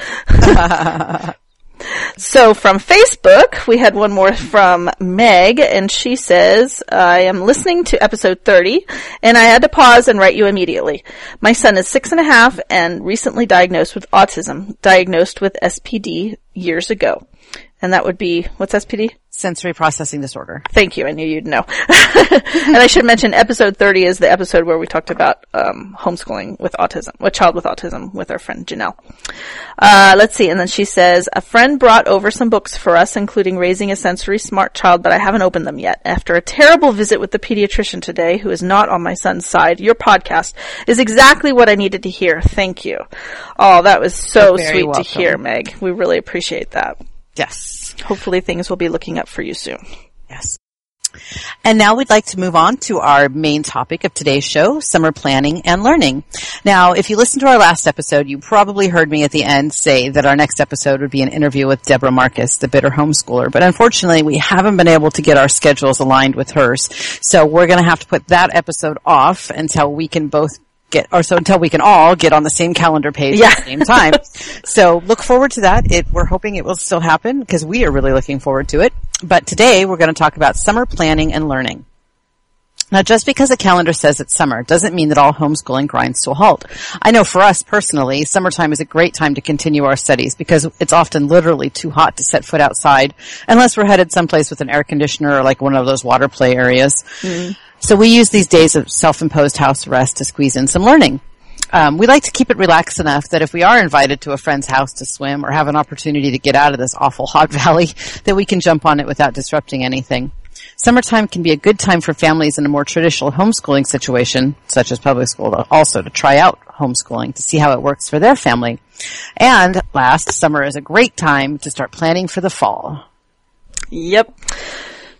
So from Facebook, we had one more from Meg, and she says, I am listening to episode 30, and I had to pause and write you immediately. My son is six and a half and recently diagnosed with autism, diagnosed with SPD years ago. And that would be, what's SPD? Sensory processing disorder. Thank you. I knew you'd know. and I should mention episode 30 is the episode where we talked about um, homeschooling with autism, with child with autism with our friend Janelle. Uh, let's see. And then she says, a friend brought over some books for us, including Raising a Sensory Smart Child, but I haven't opened them yet. After a terrible visit with the pediatrician today, who is not on my son's side, your podcast is exactly what I needed to hear. Thank you. Oh, that was so sweet welcome. to hear, Meg. We really appreciate that. Yes. Hopefully things will be looking up for you soon. Yes. And now we'd like to move on to our main topic of today's show, summer planning and learning. Now, if you listened to our last episode, you probably heard me at the end say that our next episode would be an interview with Deborah Markus, the bitter homeschooler. But unfortunately, we haven't been able to get our schedules aligned with hers. So we're going to have to put that episode off until we can both get, or so until we can all get on the same calendar page Yeah. at the same time. so look forward to that. It, we're hoping it will still happen because we are really looking forward to it. But today we're going to talk about summer planning and learning. Now, just because a calendar says it's summer doesn't mean that all homeschooling grinds to a halt. I know for us personally, summertime is a great time to continue our studies because it's often literally too hot to set foot outside unless we're headed someplace with an air conditioner or like one of those water play areas. So we use these days of self-imposed house arrest to squeeze in some learning. Um, we like to keep it relaxed enough that if we are invited to a friend's house to swim or have an opportunity to get out of this awful hot valley, that we can jump on it without disrupting anything. Summertime can be a good time for families in a more traditional homeschooling situation, such as public school, also to try out homeschooling to see how it works for their family. And last, summer is a great time to start planning for the fall. Yep.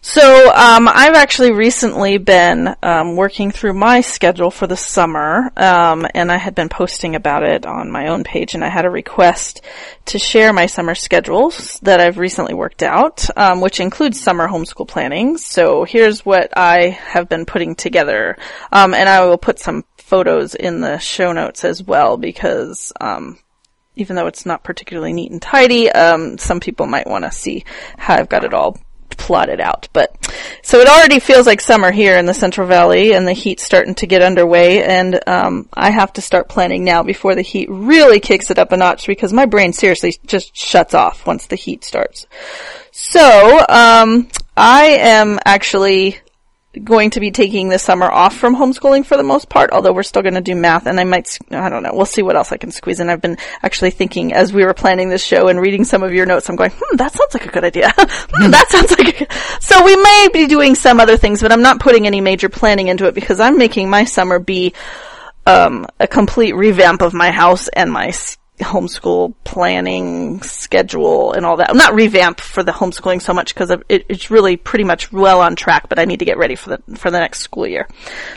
So um, I've actually recently been um, working through my schedule for the summer, um, and I had been posting about it on my own page, and I had a request to share my summer schedules that I've recently worked out, um, which includes summer homeschool planning. So here's what I have been putting together, um, and I will put some photos in the show notes as well because um, even though it's not particularly neat and tidy, um, some people might want to see how I've got it all plotted out. But so it already feels like summer here in the Central Valley, and the heat's starting to get underway. And um, I have to start planning now before the heat really kicks it up a notch because my brain seriously just shuts off once the heat starts. So um, I am actually going to be taking this summer off from homeschooling for the most part, although we're still going to do math and I might, I don't know, we'll see what else I can squeeze in. I've been actually thinking as we were planning this show and reading some of your notes, I'm going, hmm, that sounds like a good idea. Hmm, that sounds like a so we may be doing some other things, but I'm not putting any major planning into it because I'm making my summer be, um, a complete revamp of my house and my homeschool planning schedule and all that. I'm not revamp for the homeschooling so much because it, it's really pretty much well on track, but I need to get ready for the for the next school year.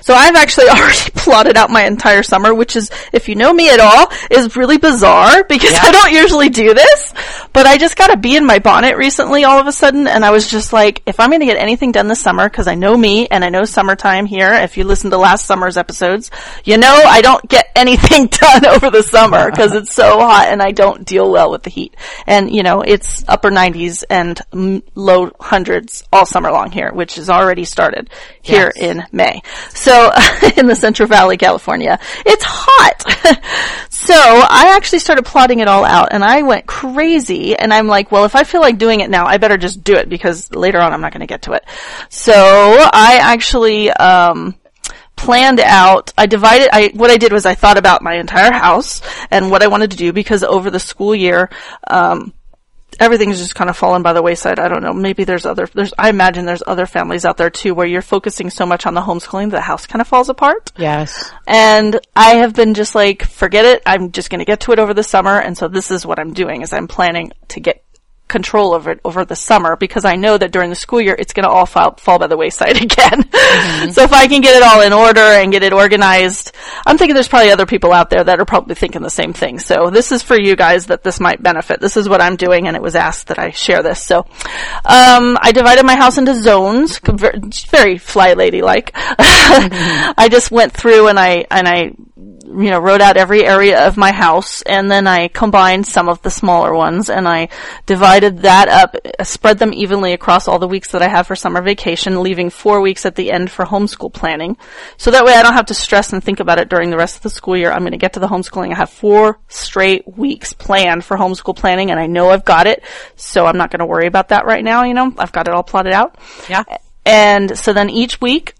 So I've actually already plotted out my entire summer, which is, if you know me at all, is really bizarre because I don't usually do this. But I just got a bee in my bonnet recently all of a sudden, and I was just like, if I'm going to get anything done this summer, because I know me and I know summertime here. If you listen to last summer's episodes, you know I don't get anything done over the summer because it's so hot and I don't deal well with the heat. And you know it's upper 90s and low hundreds all summer long here, which has already started here Yes. in May. So in the Central Valley, California, it's hot. so I actually started plotting it all out and I went crazy and I'm like, well, if I feel like doing it now, I better just do it because later on I'm not going to get to it. So I actually, um, planned out. I divided. I what I did was I thought about my entire house and what I wanted to do because over the school year. Um, everything's just kind of fallen by the wayside. I don't know. Maybe there's other, there's, I imagine there's other families out there too where you're focusing so much on the homeschooling the house kind of falls apart. Yes. And I have been just like, forget it. I'm just going to get to it over the summer. And so this is what I'm doing is I'm planning to get control over it over the summer because I know that during the school year it's going to all fall, fall by the wayside again. Mm-hmm. so if I can get it all in order and get it organized, I'm thinking there's probably other people out there that are probably thinking the same thing. So this is for you guys that this might benefit. This is what I'm doing and it was asked that I share this. So, um, I divided my house into zones, very fly lady like. Mm-hmm. I just went through and I, and I you know, wrote out every area of my house and then I combined some of the smaller ones and I divided that up, uh, spread them evenly across all the weeks that I have for summer vacation, leaving four weeks at the end for homeschool planning. So that way I don't have to stress and think about it during the rest of the school year. I'm going to get to the homeschooling. I have four straight weeks planned for homeschool planning and I know I've got it. So I'm not going to worry about that right now. You know, I've got it all plotted out. Yeah. And so then each week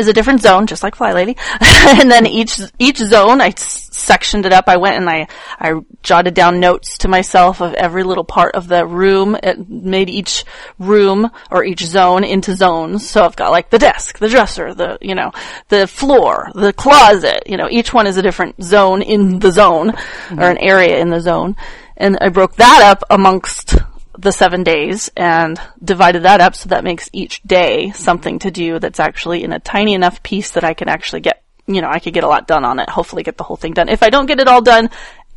is a different zone, just like Fly Lady. and then each each zone, I sectioned it up. I went and I I jotted down notes to myself of every little part of the room. It made each room or each zone into zones. So I've got like the desk, the dresser, the you know the floor, the closet. You know, each one is a different zone in the zone mm-hmm. or an area in the zone. And I broke that up amongst the seven days and divided that up so that makes each day something to do that's actually in a tiny enough piece that I can actually get, you know, I could get a lot done on it, hopefully get the whole thing done. If I don't get it all done,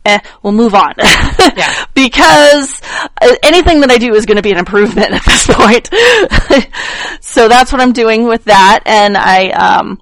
eh, we'll move on. yeah. because uh, anything that I do is going to be an improvement at this point. so that's what I'm doing with that. And I, um,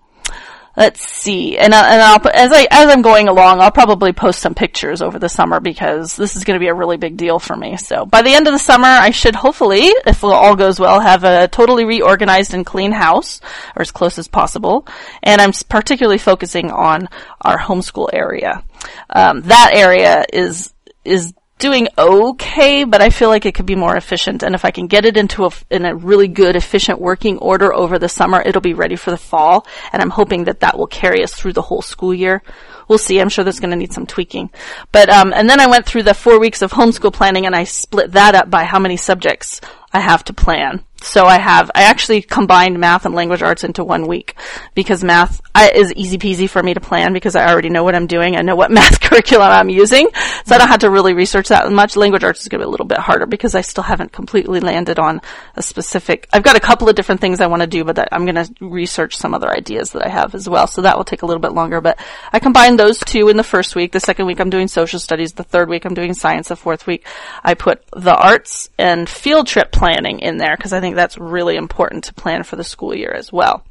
let's see, and, uh, and I'll as I as I'm going along, I'll probably post some pictures over the summer because this is going to be a really big deal for me. So by the end of the summer, I should hopefully, if all goes well, have a totally reorganized and clean house, or as close as possible. And I'm particularly focusing on our homeschool area. Um, that area is is doing okay, but I feel like it could be more efficient. And if I can get it into a, in a really good, efficient working order over the summer, it'll be ready for the fall. And I'm hoping that that will carry us through the whole school year. We'll see. I'm sure that's going to need some tweaking. But, um, and then I went through the four weeks of homeschool planning and I split that up by how many subjects I have to plan. So I have, I actually combined math and language arts into one week because math I, is easy peasy for me to plan because I already know what I'm doing. I know what math curriculum I'm using. So I don't have to really research that much. Language arts is going to be a little bit harder because I still haven't completely landed on a specific, I've got a couple of different things I want to do, but I'm going to research some other ideas that I have as well. So that will take a little bit longer, but I combined those two in the first week. The second week I'm doing social studies. The third week I'm doing science. The fourth week I put the arts and field trip planning in there because I think that's really important to plan for the school year as well.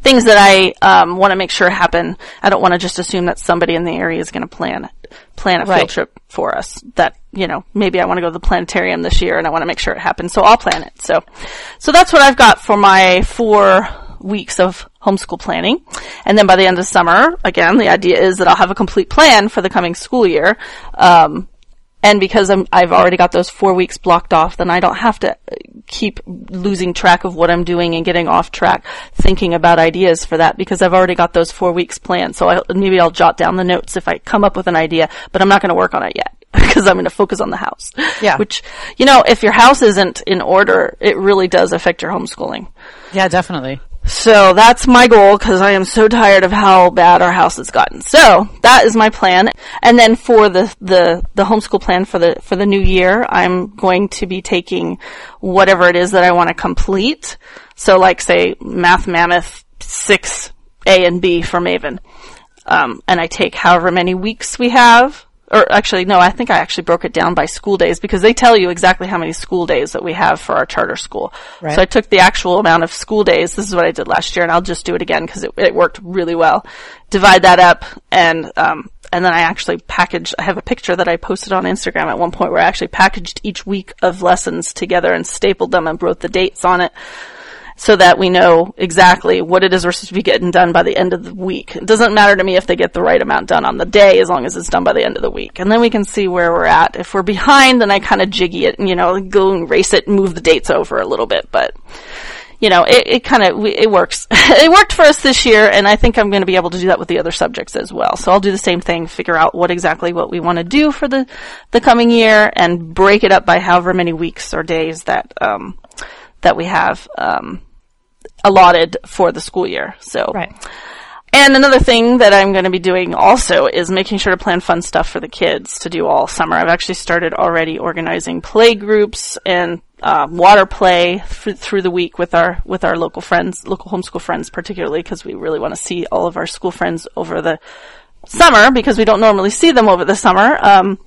Things that I um, want to make sure happen. I don't want to just assume that somebody in the area is going to plan plan a field trip for us. That you know maybe I want to go to the planetarium this year and I want to make sure it happens. So I'll plan it. So so that's what I've got for my four weeks of homeschool planning. And then by the end of summer, again, the idea is that I'll have a complete plan for the coming school year. Um, and because I'm, I've already got those four weeks blocked off, then I don't have to uh, keep losing track of what I'm doing and getting off track thinking about ideas for that because I've already got those four weeks planned. So I, maybe I'll jot down the notes if I come up with an idea, but I'm not going to work on it yet because I'm going to focus on the house. Yeah. Which, you know, if your house isn't in order, it really does affect your homeschooling. Yeah, definitely. So that's my goal because I am so tired of how bad our house has gotten. So that is my plan. And then for the, the, the homeschool plan for the, for the new year, I'm going to be taking whatever it is that I want to complete. So like say Math Mammoth 6 A and B for Maven. Um, and I take however many weeks we have. Or actually, no, I think I actually broke it down by school days because they tell you exactly how many school days that we have for our charter school. Right. So I took the actual amount of school days. This is what I did last year and I'll just do it again because it, it worked really well. Divide that up and, um, and then I actually packaged, I have a picture that I posted on Instagram at one point where I actually packaged each week of lessons together and stapled them and wrote the dates on it so that we know exactly what it is we're supposed to be getting done by the end of the week. It doesn't matter to me if they get the right amount done on the day as long as it's done by the end of the week. And then we can see where we're at. If we're behind, then I kind of jiggy it you know, go and race it move the dates over a little bit. But you know, it, it kind of, it works. it worked for us this year, and I think I'm going to be able to do that with the other subjects as well. So I'll do the same thing, figure out what exactly what we want to do for the, the coming year, and break it up by however many weeks or days that, um, that we have, um, allotted for the school year. So. Right. And another thing that I'm going to be doing also is making sure to plan fun stuff for the kids to do all summer. I've actually started already organizing play groups and uh, water play th- through the week with our with our local friends, local homeschool friends, particularly because we really want to see all of our school friends over the summer because we don't normally see them over the summer. Um,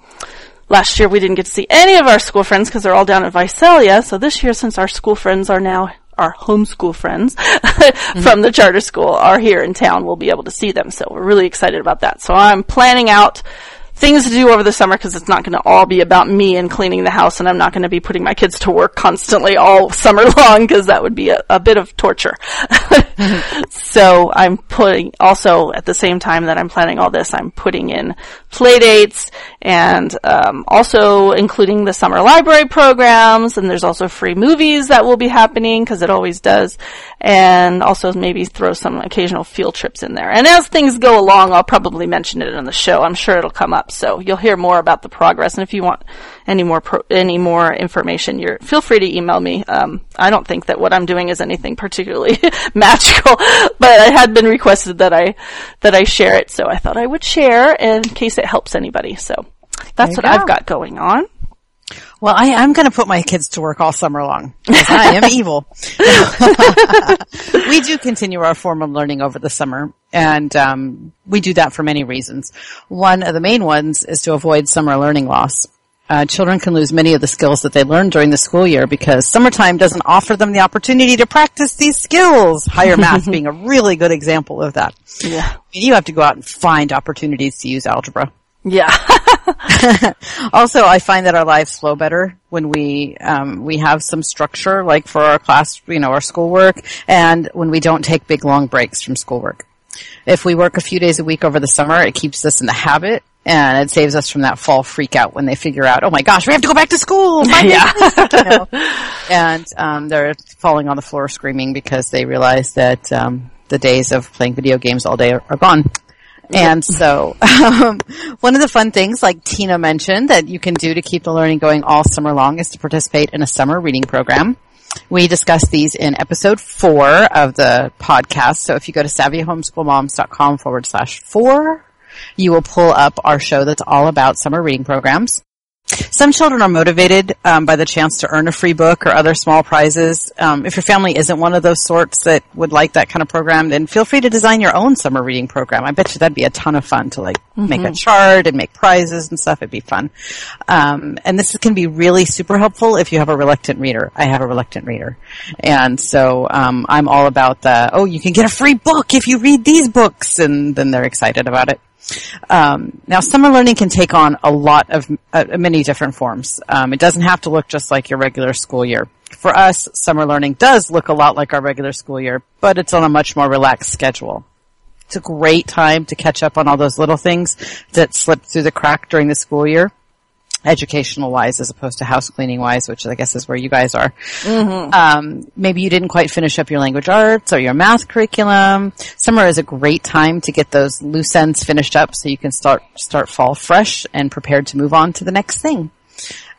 last year we didn't get to see any of our school friends because they're all down at Visalia. So this year, since our school friends are now our homeschool friends from the charter school are here in town, we'll be able to see them. So we're really excited about that. So I'm planning out things to do over the summer because it's not going to all be about me and cleaning the house and I'm not going to be putting my kids to work constantly all summer long because that would be a, a bit of torture. so I'm putting also at the same time that I'm planning all this, I'm putting in play dates and um, also including the summer library programs and there's also free movies that will be happening because it always does and also maybe throw some occasional field trips in there. And as things go along, I'll probably mention it in the show. I'm sure it'll come up. So you'll hear more about the progress. And if you want any more pro- any more information, you're feel free to email me. Um, I don't think that what I'm doing is anything particularly magical, but I had been requested that I that I share it, so I thought I would share in case it helps anybody. So that's what go. I've got going on. Well, I, I'm going to put my kids to work all summer long. I am evil. we do continue our formal learning over the summer, and um, we do that for many reasons. One of the main ones is to avoid summer learning loss. Uh, children can lose many of the skills that they learned during the school year because summertime doesn't offer them the opportunity to practice these skills. Higher math being a really good example of that. Yeah. You have to go out and find opportunities to use algebra. Yeah. also, I find that our lives flow better when we um, we have some structure, like for our class, you know, our schoolwork, and when we don't take big long breaks from schoolwork. If we work a few days a week over the summer, it keeps us in the habit, and it saves us from that fall freak out when they figure out, oh my gosh, we have to go back to school. Days you know? and um, they're falling on the floor screaming because they realize that um, the days of playing video games all day are, are gone. And so, um, one of the fun things, like Tina mentioned, that you can do to keep the learning going all summer long is to participate in a summer reading program. We discussed these in episode four of the podcast. So if you go to savvyhomeschoolmoms.com forward slash four, you will pull up our show that's all about summer reading programs. Some children are motivated um, by the chance to earn a free book or other small prizes. Um, if your family isn't one of those sorts that would like that kind of program, then feel free to design your own summer reading program. I bet you that'd be a ton of fun to like make a chart and make prizes and stuff. It'd be fun. Um, and this can be really super helpful if you have a reluctant reader. I have a reluctant reader, and so um, I'm all about the oh, you can get a free book if you read these books, and then they're excited about it. Um, now, summer learning can take on a lot of uh, many different forms. Um, it doesn't have to look just like your regular school year. For us, summer learning does look a lot like our regular school year, but it's on a much more relaxed schedule. It's a great time to catch up on all those little things that slipped through the crack during the school year, educational wise, as opposed to house cleaning wise, which I guess is where you guys are. Um, maybe you didn't quite finish up your language arts or your math curriculum. Summer is a great time to get those loose ends finished up so you can start start fall fresh and prepared to move on to the next thing.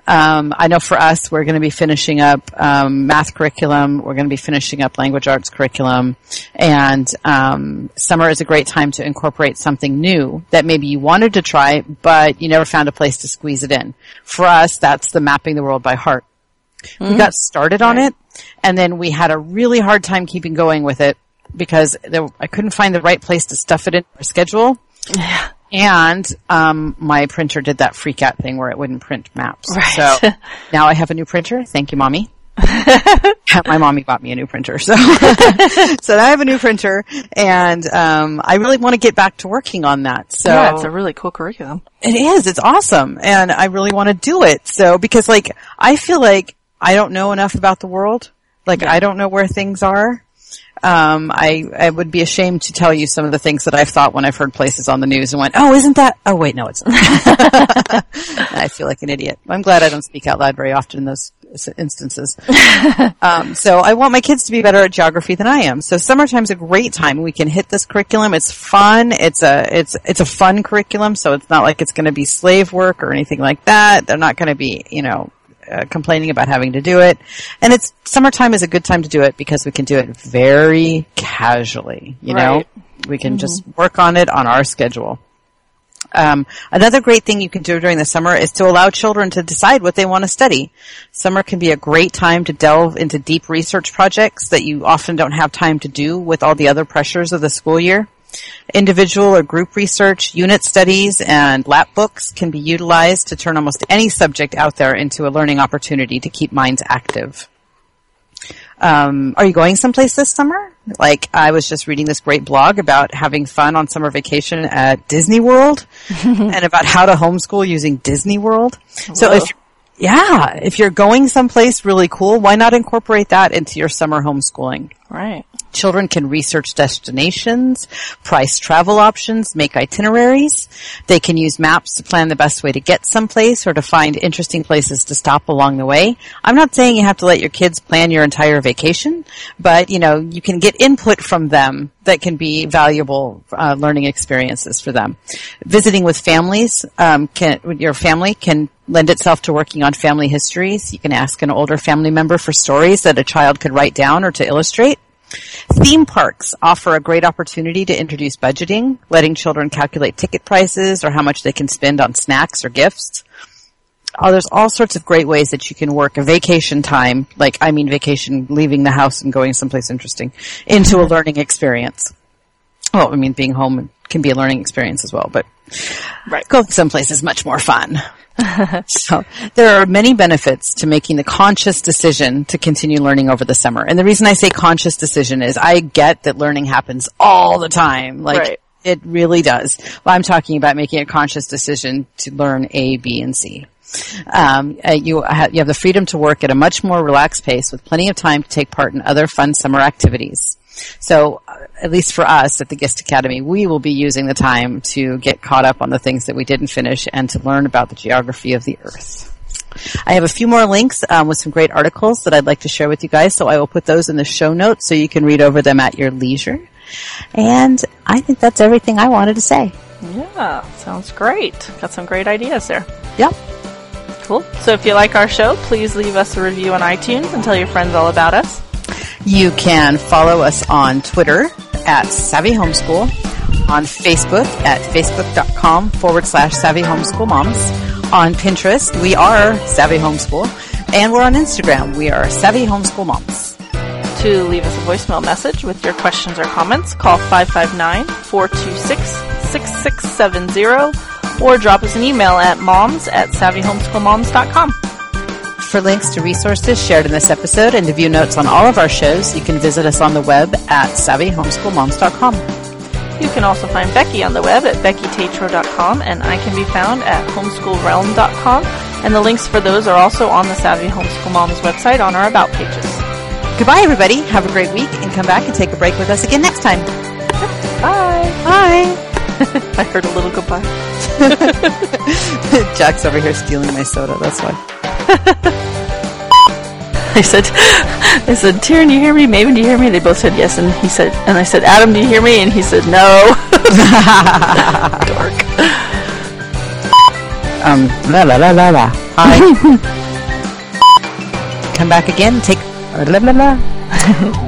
Um, I know for us, we're going to be finishing up um, math curriculum. We're going to be finishing up language arts curriculum, and um, summer is a great time to incorporate something new that maybe you wanted to try, but you never found a place to squeeze it in. For us, that's the mapping the world by heart. We got started on it, and then we had a really hard time keeping going with it because there, I couldn't find the right place to stuff it in our schedule. And um, my printer did that freak out thing where it wouldn't print maps. Right. So now I have a new printer. Thank you, mommy. my mommy bought me a new printer, so so now I have a new printer, and um, I really want to get back to working on that. So yeah, it's a really cool curriculum. it is. It's awesome. And I really want to do it. So, because like, I feel like I don't know enough about the world. Like, I don't know where things are. Um, I, I would be ashamed to tell you some of the things that I've thought when I've heard places on the news and went, oh, isn't that, oh wait, no, it's. I feel like an idiot. I'm glad I don't speak out loud very often in those instances. um, so I want my kids to be better at geography than I am. So summertime's a great time. We can hit this curriculum. It's fun. It's a it's it's a fun curriculum. So it's not like it's going to be slave work or anything like that. They're not going to be you know uh, complaining about having to do it. And it's summertime is a good time to do it because we can do it very casually. You know, we can just work on it on our schedule. Um, another great thing you can do during the summer is to allow children to decide what they want to study. Summer can be a great time to delve into deep research projects that you often don't have time to do with all the other pressures of the school year. Individual or group research, unit studies, and lap books can be utilized to turn almost any subject out there into a learning opportunity to keep minds active. Um, are you going someplace this summer? Like I was just reading this great blog about having fun on summer vacation at Disney World and about how to homeschool using Disney World. So if yeah, if you're going someplace really cool, why not incorporate that into your summer homeschooling? Right. Children can research destinations, price travel options, make itineraries. They can use maps to plan the best way to get someplace or to find interesting places to stop along the way. I'm not saying you have to let your kids plan your entire vacation, but you know, you can get input from them that can be valuable uh, learning experiences for them. Visiting with families, um, can, your family can lend itself to working on family histories. You can ask an older family member for stories that a child could write down or to illustrate. Theme parks offer a great opportunity to introduce budgeting, letting children calculate ticket prices or how much they can spend on snacks or gifts. Oh, there's all sorts of great ways that you can work a vacation time, like I mean vacation, leaving the house and going someplace interesting, into a learning experience. Well, I mean being home can be a learning experience as well, but Right. going someplace is much more fun. so there are many benefits to making the conscious decision to continue learning over the summer. And the reason I say conscious decision is I get that learning happens all the time. Like Right. it really does. Well, I'm talking about making a conscious decision to learn A, B, and C. Um, uh, you, ha- you have the freedom to work at a much more relaxed pace with plenty of time to take part in other fun summer activities. So, uh, at least for us at the GIST Academy, we will be using the time to get caught up on the things that we didn't finish and to learn about the geography of the Earth. I have a few more links um, with some great articles that I'd like to share with you guys, so I will put those in the show notes so you can read over them at your leisure. And I think that's everything I wanted to say. Yeah, sounds great. Got some great ideas there. Yep. Cool. So if you like our show, please leave us a review on iTunes and tell your friends all about us. You can follow us on Twitter at Savvy Homeschool, on Facebook at facebook.com forward slash Savvy Homeschool Moms. On Pinterest, we are Savvy Homeschool. And we're on Instagram. We are Savvy Homeschool Moms. To leave us a voicemail message with your questions or comments, call 559-426-6670 or drop us an email at moms at savvyhomeschoolmoms.com. For links to resources shared in this episode and to view notes on all of our shows, you can visit us on the web at savvyhomeschoolmoms.com. You can also find Becky on the web at beckytatro.com and I can be found at homeschoolrealm.com and the links for those are also on the Savvy Homeschool Moms website on our About pages. Goodbye, everybody. Have a great week and come back and take a break with us again next time. Bye! Bye. I heard a little goodbye. Jack's over here stealing my soda. That's why. I said, I said, Tyrion, do you hear me? Maven, do you hear me? They both said yes, and he said, and I said, Adam, do you hear me? And he said, no. Dork. Um, la la la la la. Hi. Come back again. Take la la la.